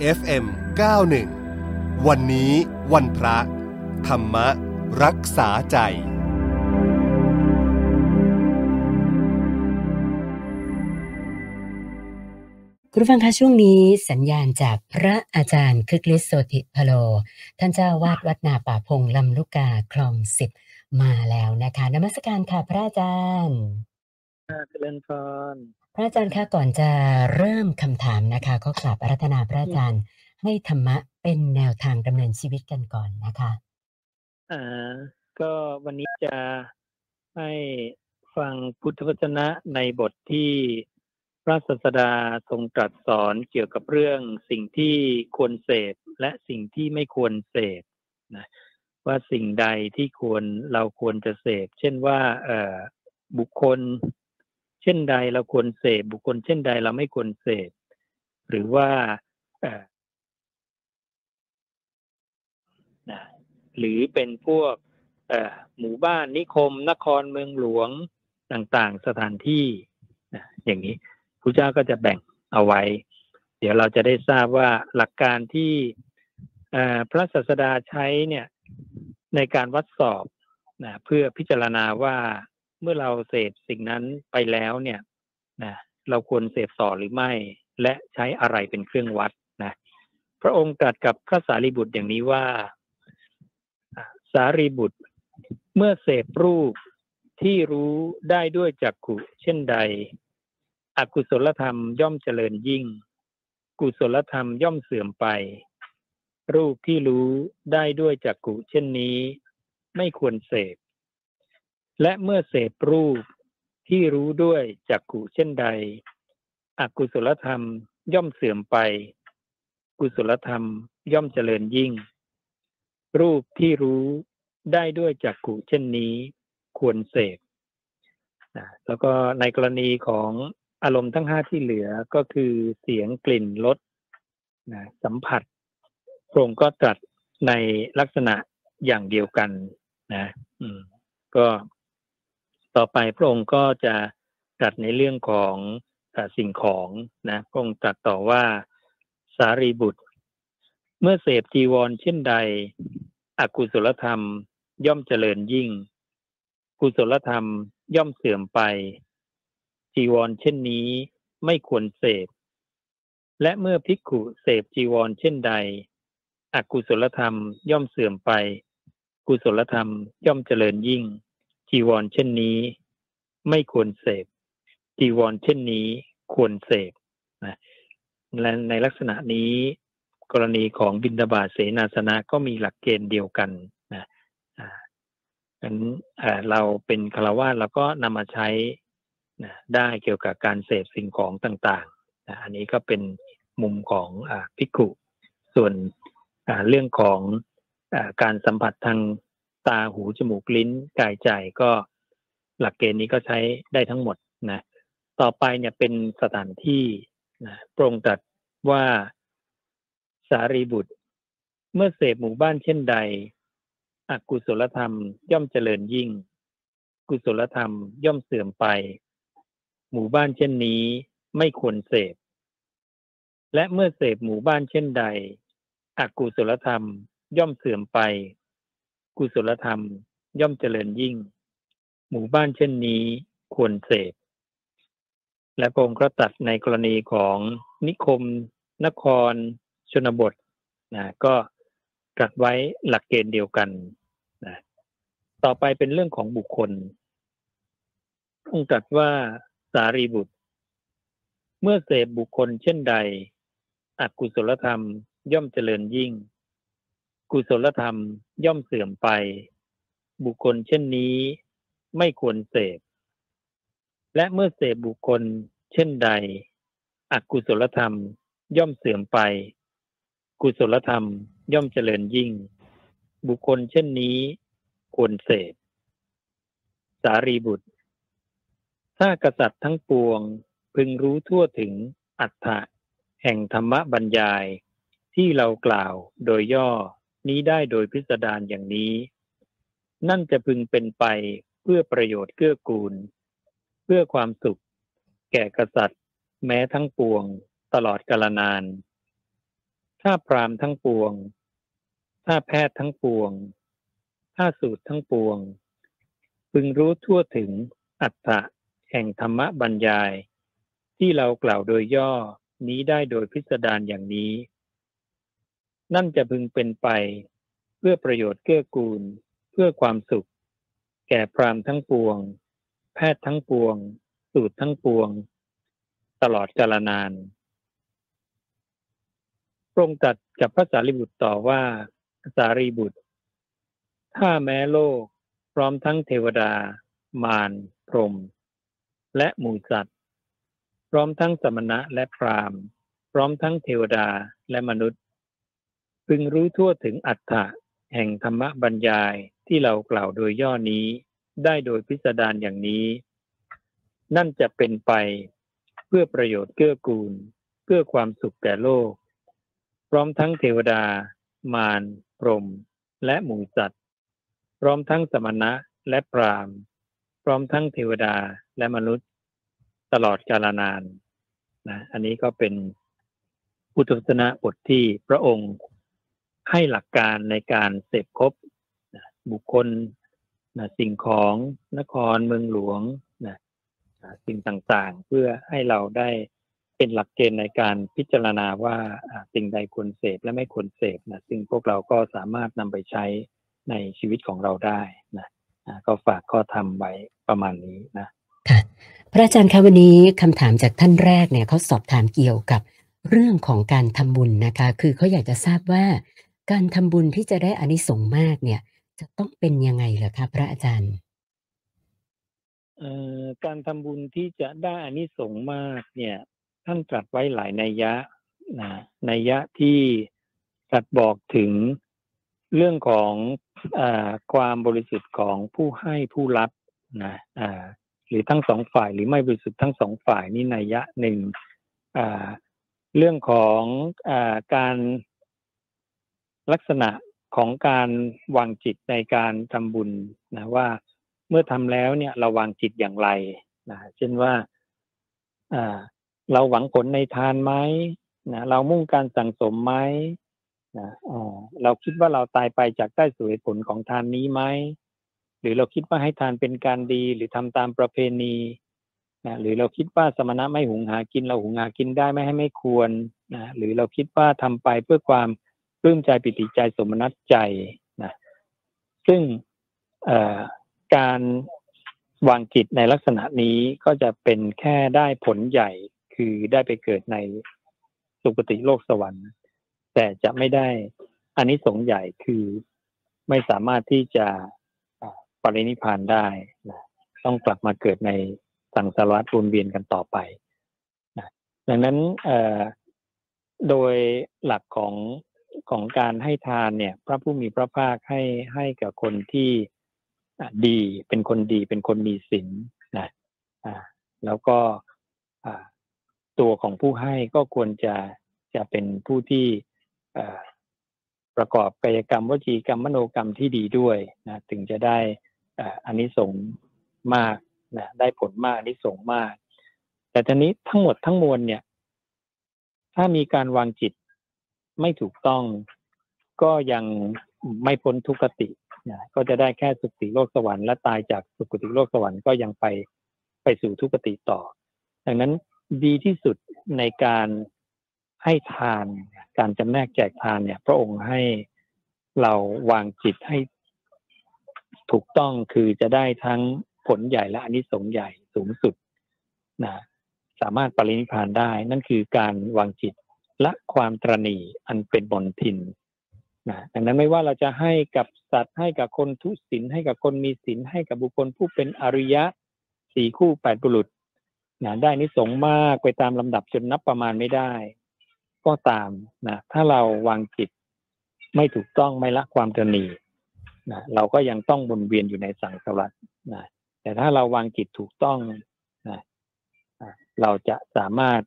FM 91 วันนี้วันพระ ธรรมรักษาใจ คุณฟังคะช่วงนี้สัญญาณจากพระอาจารย์คึกฤทธิ์โสติพโล ท่านเจ้าวาดวัดนาป่าพงลำลูกกาคลองสิบมาแล้วนะคะนมัสการค่ะพระอาจารย์เจริญพร พระอาจารย์คะก่อนจะเริ่มคำถามนะคะก็กราบอารัธนาพระอาจารย์ให้ธรรมะเป็นแนวทางดำเนินชีวิตกันก่อนนะคะอ่าก็วันนี้จะให้ฟังพุทธวจนะในบทที่พระศาสดาทรงตรัสสอนเกี่ยวกับเรื่องสิ่งที่ควรเสพและสิ่งที่ไม่ควรเสพนะว่าสิ่งใดที่ควรเราควรจะเสพ เช่นว่าเออบุคคล เช่นใดเราควรเสพบุคคล เช่นใดเราไม่ควรเสพหรือว่าหรือเป็นพวกหมู่บ้านนิคม นครเมืองหลวงต่างๆ สถานที่อย่างนี้พระเจ้าก็จะแบ่งเอาไว้ เดี๋ยวเราจะได้ทราบว่าหลักการที่พระศาสดาใช้เนี่ยในการวัดสอบนะเพื่อพิจารณาว่า เมื่อเราเสพสิ่งนั้นไปแล้วเนี่ยนะเราควรเสพต่อหรือไม่ และใช้อะไรเป็นเครื่องวัดนะพระองค์ตรัสกับพระสารีบุตรอย่างนี้ว่า สารีบุตร เมื่อเสพรูปที่รู้ได้ด้วยจักขุเช่นใด อกุศลธรรมย่อมเจริญยิ่ง กุศลธรรมย่อมเสื่อมไป รูปที่รู้ได้ด้วยจักขุเช่นนี้ ไม่ควรเสพ และเมื่อเสพรูปที่รู้ด้วยจักขุเช่นใด อกุศลธรรมย่อมเสื่อมไป กุศลธรรมย่อมเจริญยิ่ง รูปที่รู้ได้ด้วยจักขุเช่นนี้ ควรเสพนะแล้วก็ในกรณีของอารมณ์ทั้งห้าที่เหลือก็คือเสียงกลิ่นรสนะสัมผัสพระองค์ก็ตรัสในลักษณะอย่างเดียวกันนะ อืม ก็ ต่อไปพระองค์ก็จะตรัสในเรื่องของสิ่งของนะพระองค์ตรัสต่อว่าสารีบุตร เมื่อเสพจีวรเช่นใด อกุศลธรรมย่อมเจริญยิ่ง กุศลธรรมย่อมเสื่อมไป จีวรเช่นนี้ไม่ควรเสพ และเมื่อภิกขุเสพจีวรเช่นใด อกุศลธรรมย่อมเสื่อมไป กุศลธรรมย่อมเจริญยิ่ง จีวรเช่นนี้ ไม่ควรเสพจีวรเช่นนี้ควรเสพนะและในลักษณะนี้กรณีของบินดาบาเสนาสนะก็มีหลักเกณฑ์เดียวกันนะอันเราเป็นคารวะเราก็นำมาใช้นะได้เกี่ยวกับการเสพสิ่งของต่างๆนะอันนี้ก็เป็นมุมของอพิกุส่วนเรื่องของอการสัมผัสทาง ตาหูจมูกลิ้นกายใจก็หลักเกณฑ์นี้ก็ใช้ได้ทั้งหมดนะต่อไปเนี่ยเป็นสถานที่นะโปรงตัดว่าสารีบุตร เมื่อเสพหมู่บ้านเช่นใด อกุศลธรรมย่อมเจริญยิ่ง กุศลธรรมย่อมเสื่อมไป หมู่บ้านเช่นนี้ไม่ควรเสพ และเมื่อเสพหมู่บ้านเช่นใด อกุศลธรรมย่อมเสื่อมไป กุศลธรรมย่อมเจริญยิ่ง หมู่บ้านเช่นนี้ควรเสพ และพระองค์ก็ตัดในกรณีของนิคม นคร ชนบทนะก็ตรัสไว้หลักเกณฑ์เดียวกันนะต่อไปเป็นเรื่องของบุคคลองค์ตรัสว่าสารีบุตร เมื่อเสพบุคคลเช่นใดอกุศลธรรมย่อมเจริญยิ่ง กุศลธรรมย่อมเสื่อมไป บุคคลเช่นนี้ไม่ควรเสพ และเมื่อเสพบุคคลเช่นใด อกุศลธรรมย่อมเสื่อมไป กุศลธรรมย่อมเจริญยิ่ง บุคคลเช่นนี้ควรเสพ สารีบุตร ถ้ากษัตริย์ทั้งปวงพึงรู้ทั่วถึงอัฏฐะแห่งธรรมบรรยายที่เรากล่าวโดยย่อ นี้ได้โดยพิสดารอย่างนี้ นั่นจะพึงเป็นไปเพื่อประโยชน์เกื้อกูล เพื่อความสุข แก่กษัตริย์ แม้ทั้งปวง ตลอดกาลนาน ถ้าพรามทั้งปวง ถ้าแพทย์ทั้งปวง ถ้าสูตรทั้งปวง พึงรู้ทั่วถึงอัตถะแห่งธรรมบรรยาย ที่เรากล่าวโดยย่อนี้ได้โดยพิสดารอย่างนี้ นั่นจะพึงเป็นไป เพื่อประโยชน์เกื้อกูล เพื่อความสุข แก่พรามทั้งปวง แพทย์ทั้งปวง สูตรทั้งปวง ตลอดกาลนานพระองค์ตรัสกับพระสารีบุตรต่อว่าสารีบุตร ถ้าแม้โลกพร้อมทั้งเทวดา มารพรหมและหมู่สัตว์ พร้อมทั้งสมณะและพรามพร้อมทั้งเทวดาและมนุษย์ พึงรู้ทั่วถึงอัตถะแห่งธรรมบรรยายที่เรากล่าวโดยย่อนี้ ได้โดยพิสดารอย่างนี้ นั่นจะเป็นไปเพื่อประโยชน์เกื้อกูล เพื่อความสุขแก่โลก พร้อมทั้งเทวดา มารพรม และหมู่สัตว์ พร้อมทั้งสมณะและพรามพร้อมทั้งเทวดาและมนุษย์ ตลอดกาลนานนะอันนี้ก็เป็นพุทธศาสนาบทที่พระองค์ ให้หลักการในการเสพครบนะบุคคลนะสิ่งของนครเมืองหลวงนะนะสิ่งต่างๆ เพื่อให้เราได้เป็นหลักเกณฑ์ในการพิจารณาว่าสิ่งใดควรเสพและไม่ควรเสพนะซึ่งพวกเราก็สามารถนำไปใช้ในชีวิตของเราได้นะก็ฝากข้อธรรมไว้ประมาณนี้นะค่ะพระอาจารย์คะวันนี้คำถามจากท่านแรกเนี่ยเขาสอบถามเกี่ยวกับเรื่องของการทำบุญนะคะ คือเขาอยากจะทราบว่า การทำบุญที่จะได้อานิสงส์มากเนี่ย จะต้องเป็นยังไงเหรอคะพระอาจารย์การทำบุญที่จะได้อานิสงส์มากเนี่ย ท่านตรัสไว้หลายนัยยะนะนัยยะที่ตรัสบอกถึงเรื่องของอความบริสุทธิ์ของผู้ให้ผู้รับนะหรือทั้งสองฝ่ายหรือไม่บริสุทธิ์ทั้งสองฝ่ายนี่นัยยะหนึ่งเรื่องของอการ ลักษณะของการวางจิตในการทำบุญนะว่าเมื่อทำแล้วเนี่ยเราวางจิตอย่างไรนะเช่นว่าเราหวังผลในทานไหมนะเรามุ่งการสั่งสมไหมนะเราคิดว่าเราตายไปจากได้สวยผลของทานนี้ไหมหรือเราคิดว่าให้ทานเป็นการดีหรือทำตามประเพณีนะหรือเราคิดว่าสมณะไม่หุงหากิน เราหุงหากินได้ไม่ให้ไม่ควรนะหรือเราคิดว่าทำไปเพื่อความ ปลื้มใจปิติใจสมนัตใจนะซึ่งการวางจิตในลักษณะนี้ก็จะเป็นแค่ได้ผลใหญ่คือได้ไปเกิดในสุคติโลกสวรรค์ แต่จะไม่ได้อานิสงส์ใหญ่คือไม่สามารถที่จะปรินิพานได้นะต้องกลับมาเกิดในสังสารวัฏวนเวียนกันต่อไปนะดังนั้นโดยหลักของ ของการให้ทานเนี่ย พระผู้มีพระภาคให้ให้กับคนที่ดีเป็นคนดีเป็นคนมีศีลนะแล้วก็ตัวของผู้ให้ก็ควรจะจะเป็นผู้ที่ประกอบกายกรรมวจีกรรมมโนกรรมที่ดีด้วยนะถึงจะได้เอ่ออานิสงส์มากนะได้ผลมากอานิสงส์มาก แต่ทีนี้ทั้งหมดทั้งมวลเนี่ย ถ้ามีการวางจิต ไม่ถูกต้อง ก็ยังไม่พ้นทุกขตินะก็จะได้แค่สุคติโลกสวรรค์และตายจากสุคติโลกสวรรค์ก็ยังไปไปสู่ทุกขติต่อ ดังนั้นดีที่สุดในการให้ทานการจำแนกแจกทานเนี่ย พระองค์ให้เราวางจิตให้ถูกต้องคือจะได้ทั้งผลใหญ่และอนิสงส์ใหญ่สูงสุดนะสามารถปรินิพานได้ นั่นคือการวางจิต ละความตรณีอันเป็นบนทินนะดังนั้นไม่ว่าเราจะให้กับสัตว์ให้กับคนทุศีลให้กับคนมีศีลให้กับบุคคลผู้เป็นอริยะสี่คู่แปดบุรุษนะได้นิสงส์มากไปตามลำดับจนนับประมาณไม่ได้ ก็ตามนะถ้าเราวางจิตไม่ถูกต้องไม่ละความตระหนีนะเราก็ยังต้องวนเวียนอยู่ในสังสารวัฏนะแต่ถ้าเราวางจิตถูกต้องนะเราจะสามารถ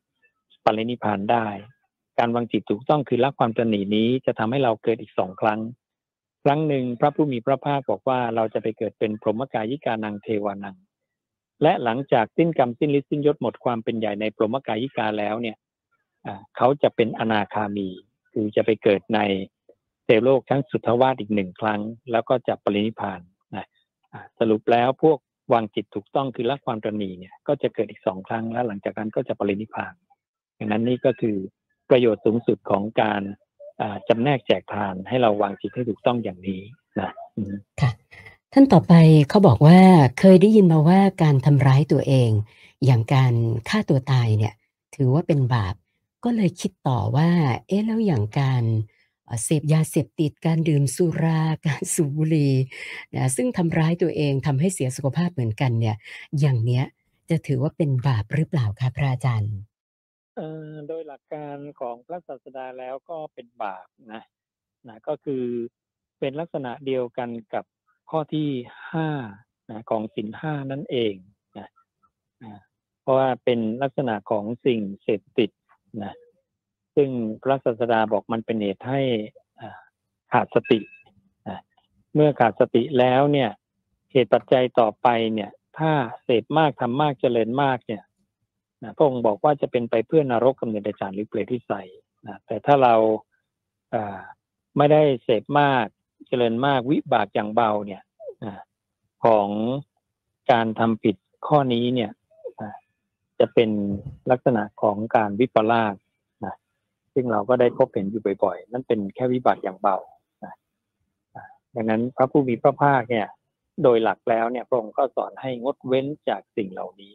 ปรินิพพานได้ การวางจิตถูกต้องคือละความตนีนี้จะทำให้เราเกิดอีกสองครั้ง ครั้งหนึ่งพระผู้มีพระภาคบอกว่าเราจะไปเกิดเป็นพรหมกายิกานังเทวานัง และหลังจากสิ้นกรรมสิ้นฤทธิ์สิ้นยศหมดความเป็นใหญ่ในพรหมกายิกาแล้วเนี่ยเขาจะเป็นอนาคามี คือจะไปเกิดในเทวโลกชั้นสุทธวาสอีกหนึ่งครั้ง แล้วก็จะปรินิพานนะสรุปแล้วพวกวางจิตถูกต้องคือละความตรณีเนี่ยก็จะเกิดอีกสองครั้งแล้วหลังจากนั้นก็จะปรินิพานดังนั้นนี่ก็คือ ประโยชน์สูงสุดของการจำแนกแจกทานให้เราวางจิตให้ถูกต้องอย่างนี้นะค่ะ ท่านต่อไปเขาบอกว่าเคยได้ยินมาว่าการทำร้ายตัวเอง อย่างการฆ่าตัวตายเนี่ย ถือว่าเป็นบาป ก็เลยคิดต่อว่า เอ๊ะแล้วอย่างการเสพยาเสพติดการดื่มสุราการสูบบุหรี่นะซึ่งทำร้ายตัวเองทำให้เสียสุขภาพเหมือนกันเนี่ย อย่างเนี้ยจะถือว่าเป็นบาปหรือเปล่าคะพระอาจารย์ โดยหลักการของพระศาสดาแล้วก็เป็นบาปนะนะก็คือเป็นลักษณะเดียวกันกับข้อที่ห้านะของสินห้านั่นเองนะเพราะว่าเป็นลักษณะของสิ่งเสพติดนะซึ่งพระศาสดาบอกมันเป็นเหตุให้ขาดสติเมื่อขาดสติแล้วเนี่ยเหตุปัจจัยต่อไปเนี่ย ถ้าเสพมากทำมากเจริญมากเนี่ย พระองค์บอกว่าจะเป็นไปเพื่อนรกกำเนิดอาจารหรือเปรตที่ใส่นะแต่ถ้าเราไม่ได้เสพมากเจริญมากวิบากอย่างเบาเนี่ยของการทำผิดข้อนี้เนี่ยจะเป็นลักษณะของการวิปลาสซึ่งเราก็ได้พบเห็นอยู่บ่อยๆ นั่นเป็นแค่วิบัติอย่างเบาดังนั้นพระผู้มีพระภาคเนี่ย โดยหลักแล้วเนี่ยพระองค์ก็สอนให้งดเว้นจากสิ่งเหล่านี้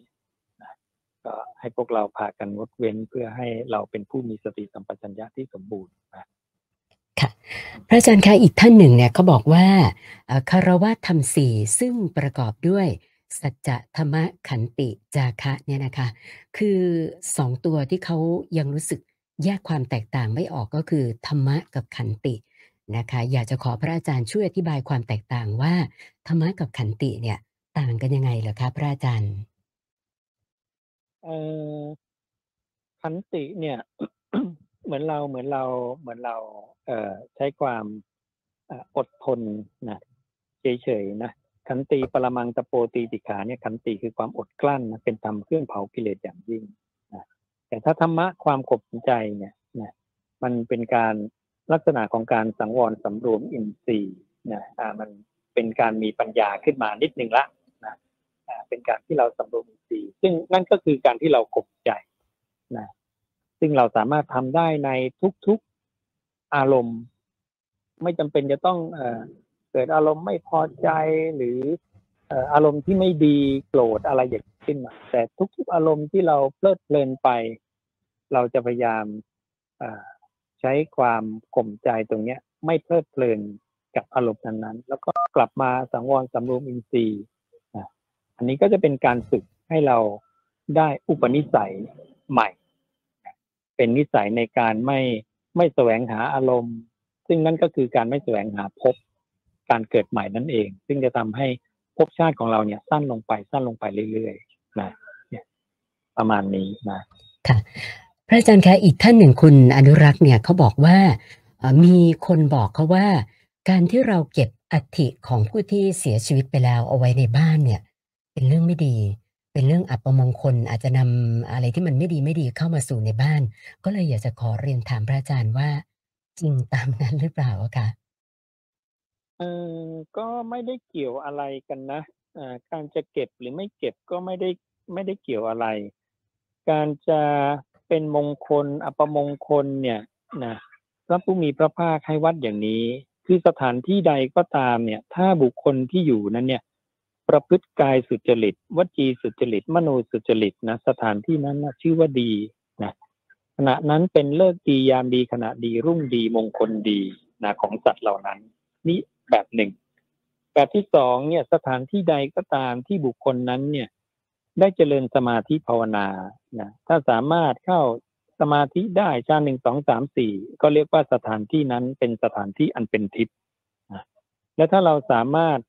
ก็ให้พวกเราพากันงดเว้นเพื่อให้เราเป็นผู้มีสติสัมปชัญญะที่สมบูรณ์นะค่ะพระอาจารย์คะอีกท่านหนึ่งเนี่ยเขาบอกว่าคารวะธรรมสี่ซึ่งประกอบด้วย สัจจะธรรมขันติจาคะเนี่ยนะคะ คือสองตัวที่เขายังรู้สึกแยกความแตกต่างไม่ออกก็คือ ธรรมะกับขันตินะคะ อยากจะขอพระอาจารย์ช่วยอธิบายความแตกต่างว่า ธรรมะกับขันติเนี่ยต่างกันยังไงเหรอคะพระอาจารย์ เออขันติเนี่ย เหมือนเราเหมือนเราเหมือนเรา เอ่อใช้ความอดทนนะเฉยๆนะขันติปรมังตะโปตีติขาเนี่ยขันติคือความอดกลั้นนะเป็นธรรมเครื่องเผากิเลสอย่างยิ่งแต่ถ้าธรรมะความขบใจเนี่ยนะมันเป็นการลักษณะของการสังวรสำรวมอินทรีย์นะอ่ามันเป็นการมีปัญญาขึ้นมานิดนึงละนะอ่า เป็นการที่เราสำรวมอินทรีย์ซึ่งนั่นก็คือการที่เราขบใจนะซึ่งเราสามารถทำได้ในทุกๆอารมณ์ ไม่จำเป็นจะต้องเอเกิดอารมณ์ไม่พอใจหรืออารมณ์ที่ไม่ดีโกรธอะไรอย่างขึ้นมาแต่ทุกๆอารมณ์ที่เราเพลิดเพลินไป เราจะพยายามใช้ความข่มใจตรงเนี้ย ไม่เพลิดเพลินกับอารมณ์นั้นๆแล้วก็กลับมาสังวรสำรวมอินทรีย์ อันนี้ก็จะเป็นการฝึกให้เราได้อุปนิสัยใหม่ เป็นนิสัยในการไม่ไม่แสวงหาอารมณ์ ซึ่งนั่นก็คือการไม่แสวงหาพบการเกิดใหม่นั่นเอง ซึ่งจะทำให้ภพชาติของเราเนี่ยสั้นลงไปสั้นลงไปเรื่อยๆนะประมาณนี้นะค่ะพระอาจารย์คะอีกท่านหนึ่งคุณอนุรักษ์เนี่ยเขาบอกว่ามีคนบอกเขาว่า การที่เราเก็บอัฐิของผู้ที่เสียชีวิตไปแล้วเอาไว้ในบ้านเนี่ย เป็นเรื่องไม่ดี เป็นเรื่องอัปมงคลอาจจะนำอะไรที่มันไม่ดีไม่ดีเข้ามาสู่ในบ้าน ก็เลยอยากจะขอเรียนถามพระอาจารย์ว่า จริงตามนั้นหรือเปล่าคะเออก็ไม่ได้เกี่ยวอะไรกันนะการจะเก็บหรือไม่เก็บก็ไม่ได้ไม่ได้เกี่ยวอะไร การจะเป็นมงคล อัปมงคลเนี่ยนะพระผู้มีพระภาคให้วัดอย่างนี้ คือสถานที่ใดก็ตามเนี่ย ถ้าบุคคลที่อยู่นั้นเนี่ย ประพฤติกายสุจริตวจีสุจริต มโนสุจริตนะสถานที่นั้นนะชื่อว่าดีนะขณะนั้นเป็นเลิกดียามดีขณะดีรุ่งดีมงคลดีนะของสัตว์เหล่านั้น นี่แบบหนึ่ง แบบที่สองเนี่ยสถานที่ใดก็ตามที่บุคคลนั้นเนี่ยได้เจริญสมาธิภาวนานะถ้าสามารถเข้าสมาธิได้ชาหนึ่งสองสามสี่ก็เรียกว่าสถานที่นั้นเป็นสถานที่อันเป็นทิพย์นะและถ้าเราสามารถ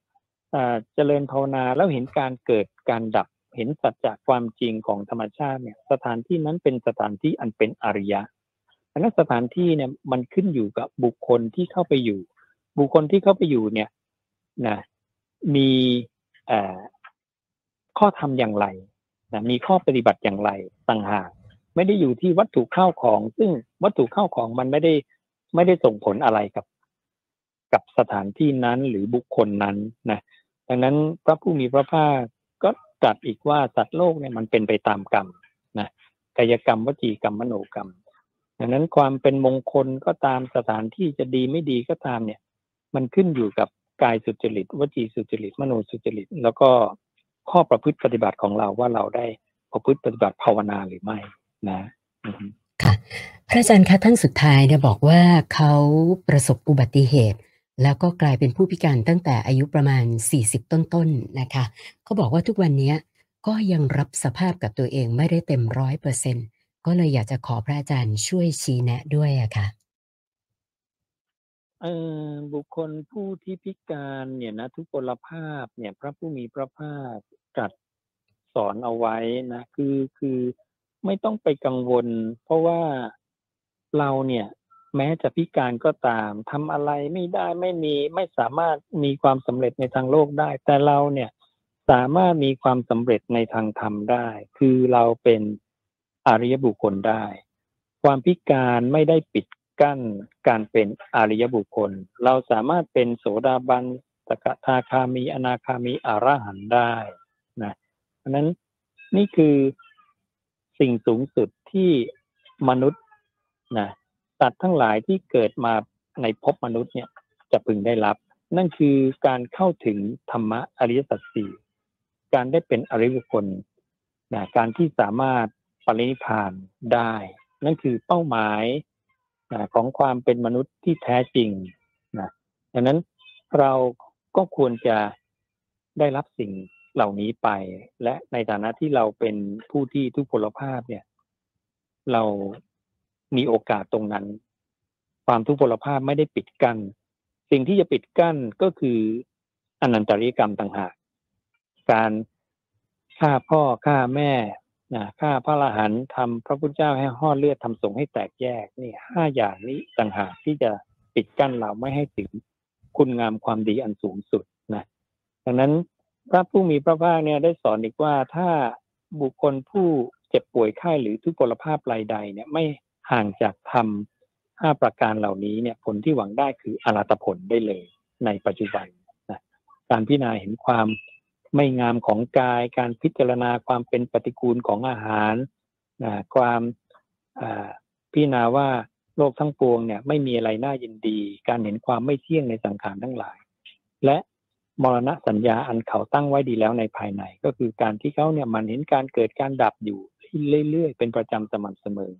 เจริญภาวนาแล้วเห็นการเกิดการดับเห็นสัจจะความจริงของธรรมชาติเนี่ย สถานที่นั้นเป็นสถานที่อันเป็นอริยะดังนั้นสถานที่เนี่ยมันขึ้นอยู่กับบุคคลที่เข้าไปอยู่ บุคคลที่เข้าไปอยู่เนี่ยนะมีข้อธรรมอย่างไรนะมีข้อปฏิบัติอย่างไรต่างหากไม่ได้อยู่ที่วัตถุเข้าของ ซึ่งวัตถุเข้าของมันไม่ได้ไม่ได้ส่งผลอะไรกับ กับสถานที่นั้นหรือบุคคลนั้นนะ ดังนั้นพระผู้มีพระภาคก็ตรัสอีกว่าสัตว์โลกเนี่ยมันเป็นไปตามกรรมนะกายกรรมวจีกรรมมโนกรรม ดังนั้นความเป็นมงคลก็ตามสถานที่จะดีไม่ดีก็ตามเนี่ย มันขึ้นอยู่กับกายสุจริตวจีสุจริตมโนสุจริต แล้วก็ข้อประพฤติปฏิบัติของเราว่าเราได้ประพฤติปฏิบัติภาวนาหรือไม่นะค่ะพระอาจารย์คะท่านสุดท้ายเนี่ยบอกว่าเขาประสบอุบัติเหตุ แล้วก็กลายเป็นผู้พิการตั้งแต่อายุประมาณ 40 ต้นๆนนะคะเขาบอกว่าทุกวันนี้ก็ยังรับสภาพกับตัวเองไม่ได้เต็มร้อยเปอร์เซ็นก็เลยอยากจะขอพระอาจารย์ช่วยชี้แนะด้วยอะค่ะบุคคลผู้ที่พิการเนี่ยนะทุกพลภาพเนี่ยพระผู้มีพระภาคตรัสสอนเอาไว้นะคือคือไม่ต้องไปกังวล เพราะว่าเราเนี่ย แม้จะพิการก็ตามทำอะไรไม่ได้ไม่มีไม่สามารถมีความสำเร็จในทางโลกได้ แต่เราเนี่ยสามารถมีความสำเร็จในทางธรรมได้ คือเราเป็นอริยบุคคลได้ ความพิการไม่ได้ปิดกั้นการเป็นอริยบุคคล เราสามารถเป็นโสดาบันสกทาคามีอนาคามีอรหันได้นะเพราะนั้นนี่คือสิ่งสูงสุดที่มนุษย์นะ ตัดทั้งหลายที่เกิดมาในภพมนุษย์เนี่ยจะพึงได้รับ นั่นคือการเข้าถึงธรรมะอริยสัจสี่การได้เป็นอริยบุคคลนะการที่สามารถปรินิพานได้ นั่นคือเป้าหมายนะของความเป็นมนุษย์ที่แท้จริงนะดังนั้นเราก็ควรจะได้รับสิ่งเหล่านี้ไป และในฐานะที่เราเป็นผู้ที่ทุกพลภาพเนี่ย เรา มีโอกาสตรงนั้น ความทุกพลภาพไม่ได้ปิดกัน้นสิ่งที่จะปิดกั้นก็คืออนันตริยกรรมต่างหาก การฆ่าพ่อฆ่าแม่นะฆ่าพระอรหันต์ทำพระพุทธเจ้าให้ห่อเลือดทำสงให้แตกแยกนี่ห้าอย่างนี้ต่างหากที่จะปิดกั้นเราไม่ให้ถึงคุณงามความดีอันสูงสุดนะดังนั้นพระผู้มีพระภาคเนี่ยได้สอนอีกว่าถ้าบุคคลผู้เจ็บป่วยไข้หรือทุกพลภาพรายใดเนี่ยไม่ ห่างจากธรรมห้าประการเหล่านี้เนี่ยผลที่หวังได้คืออรัตผลได้เลยในปัจจุบันนะการพิจารณาเห็นความไม่งามของกาย การพิจารณาความเป็นปฏิกูลของอาหารนะความพิจารณาว่าโลกทั้งปวงเนี่ยไม่มีอะไรน่ายินดี การเห็นความไม่เที่ยงในสังขารทั้งหลาย และมรณะสัญญาอันเขาตั้งไว้ดีแล้วในภายใน ก็คือการที่เขาเนี่ยมันเห็นการเกิดการดับอยู่เรื่อยๆเป็นประจำสม่ำเสมอ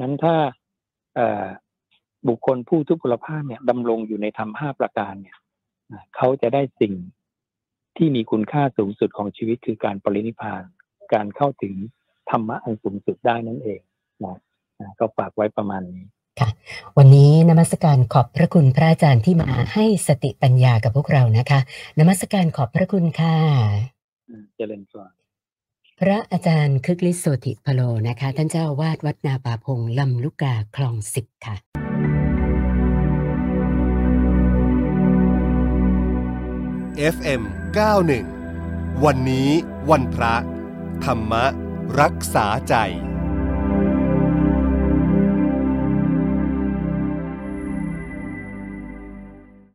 นั้นถ้าบุคคลผู้ทุพพลภาพเนี่ยดำรงอยู่ในธรรมห้าประการเนี่ยเขาจะได้สิ่งที่มีคุณค่าสูงสุดของชีวิตคือการปรินิพานการเข้าถึงธรรมะอันสูงสุดได้นั่นเองนะนะก็ฝากไว้ประมาณนี้ค่ะ วันนี้นมัสการขอบพระคุณพระอาจารย์ที่มาให้สติปัญญากับพวกเรานะคะ นมัสการขอบพระคุณค่ะเจริญพร พระอาจารย์คึกฤทธิ์โสติพโลนะคะ ท่านเจ้าวาดวัดนาป่าพงลำลูกกาคลองสิบค่ะ FM 91 วันนี้วันพระ ธรรมรักษาใจ